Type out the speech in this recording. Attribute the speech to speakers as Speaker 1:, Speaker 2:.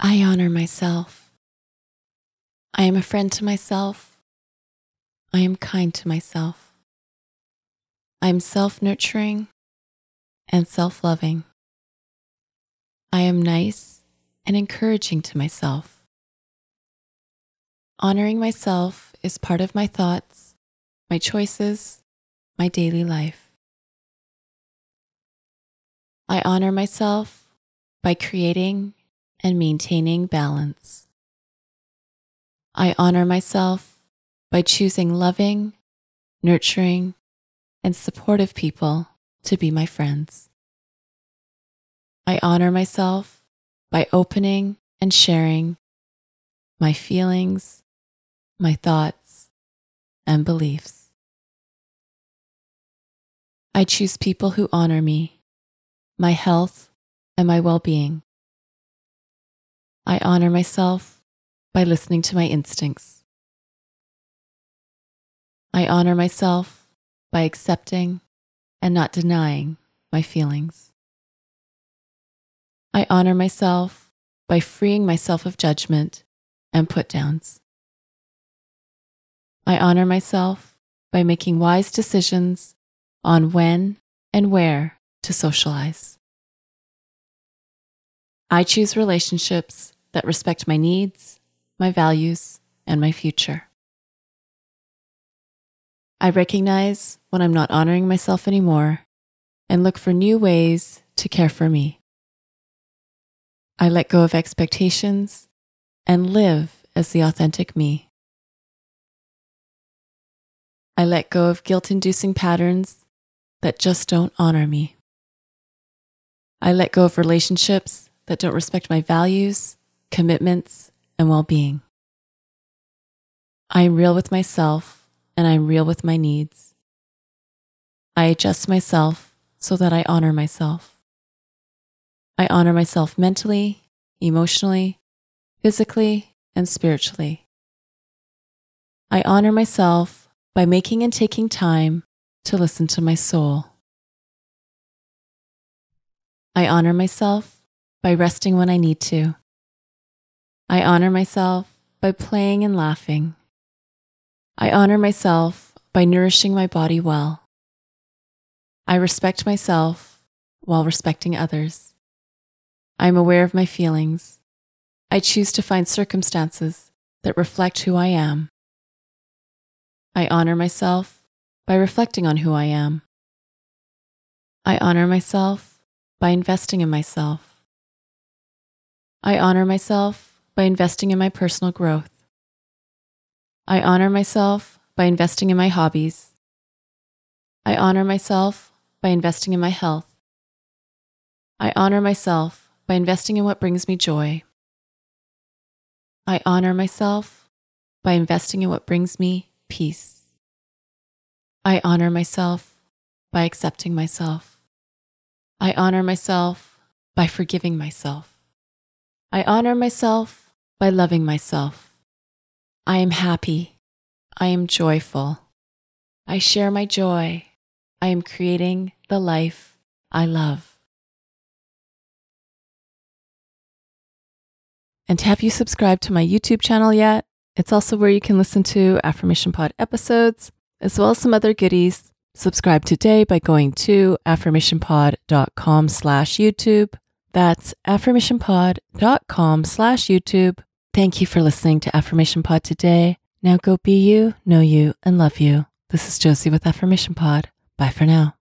Speaker 1: I honor myself. I am a friend to myself. I am kind to myself. I am self nurturing and self loving. I am nice and encouraging to myself. Honoring myself is part of my thoughts, my choices, my daily life. I honor myself by creating and maintaining balance. I honor myself by choosing loving, nurturing, and supportive people to be my friends. I honor myself by opening and sharing my feelings, my thoughts, and beliefs. I choose people who honor me, my health, and my well being. I honor myself by listening to my instincts. I honor myself by accepting and not denying my feelings. I honor myself by freeing myself of judgment and put downs. I honor myself by making wise decisions on when and where to socialize. I choose relationships that respect my needs, my values, and my future. I recognize when I'm not honoring myself anymore and look for new ways to care for me. I let go of expectations and live as the authentic me. I let go of guilt inducing patterns that just don't honor me. I let go of relationships that don't respect my values commitments, and well being. I am real with myself and I am real with my needs. I adjust myself so that I honor myself. I honor myself mentally, emotionally, physically, and spiritually. I honor myself by making and taking time to listen to my soul. I honor myself by resting when I need to I honor myself by playing and laughing. I honor myself by nourishing my body well. I respect myself while respecting others. I am aware of my feelings. I choose to find circumstances that reflect who I am. I honor myself by reflecting on who I am. I honor myself by investing in myself. I honor myself by investing in my personal growth. I honor myself by investing in my hobbies. I honor myself by investing in my health. I honor myself by investing in what brings me joy. I honor myself by investing in what brings me peace. I honor myself by accepting myself. I honor myself by forgiving myself. I honor myself by loving myself. I am happy. I am joyful. I share my joy. I am creating the life I love. And have you subscribed to my YouTube channel yet? It's also where you can listen to Affirmation Pod episodes, as well as some other goodies. Subscribe today by going to affirmationpod.com slash YouTube. That's affirmationpod.com slash YouTube. Thank you for listening to Affirmation Pod today. Now go be you, know you, and love you. This is Josie with Affirmation Pod. Bye for now.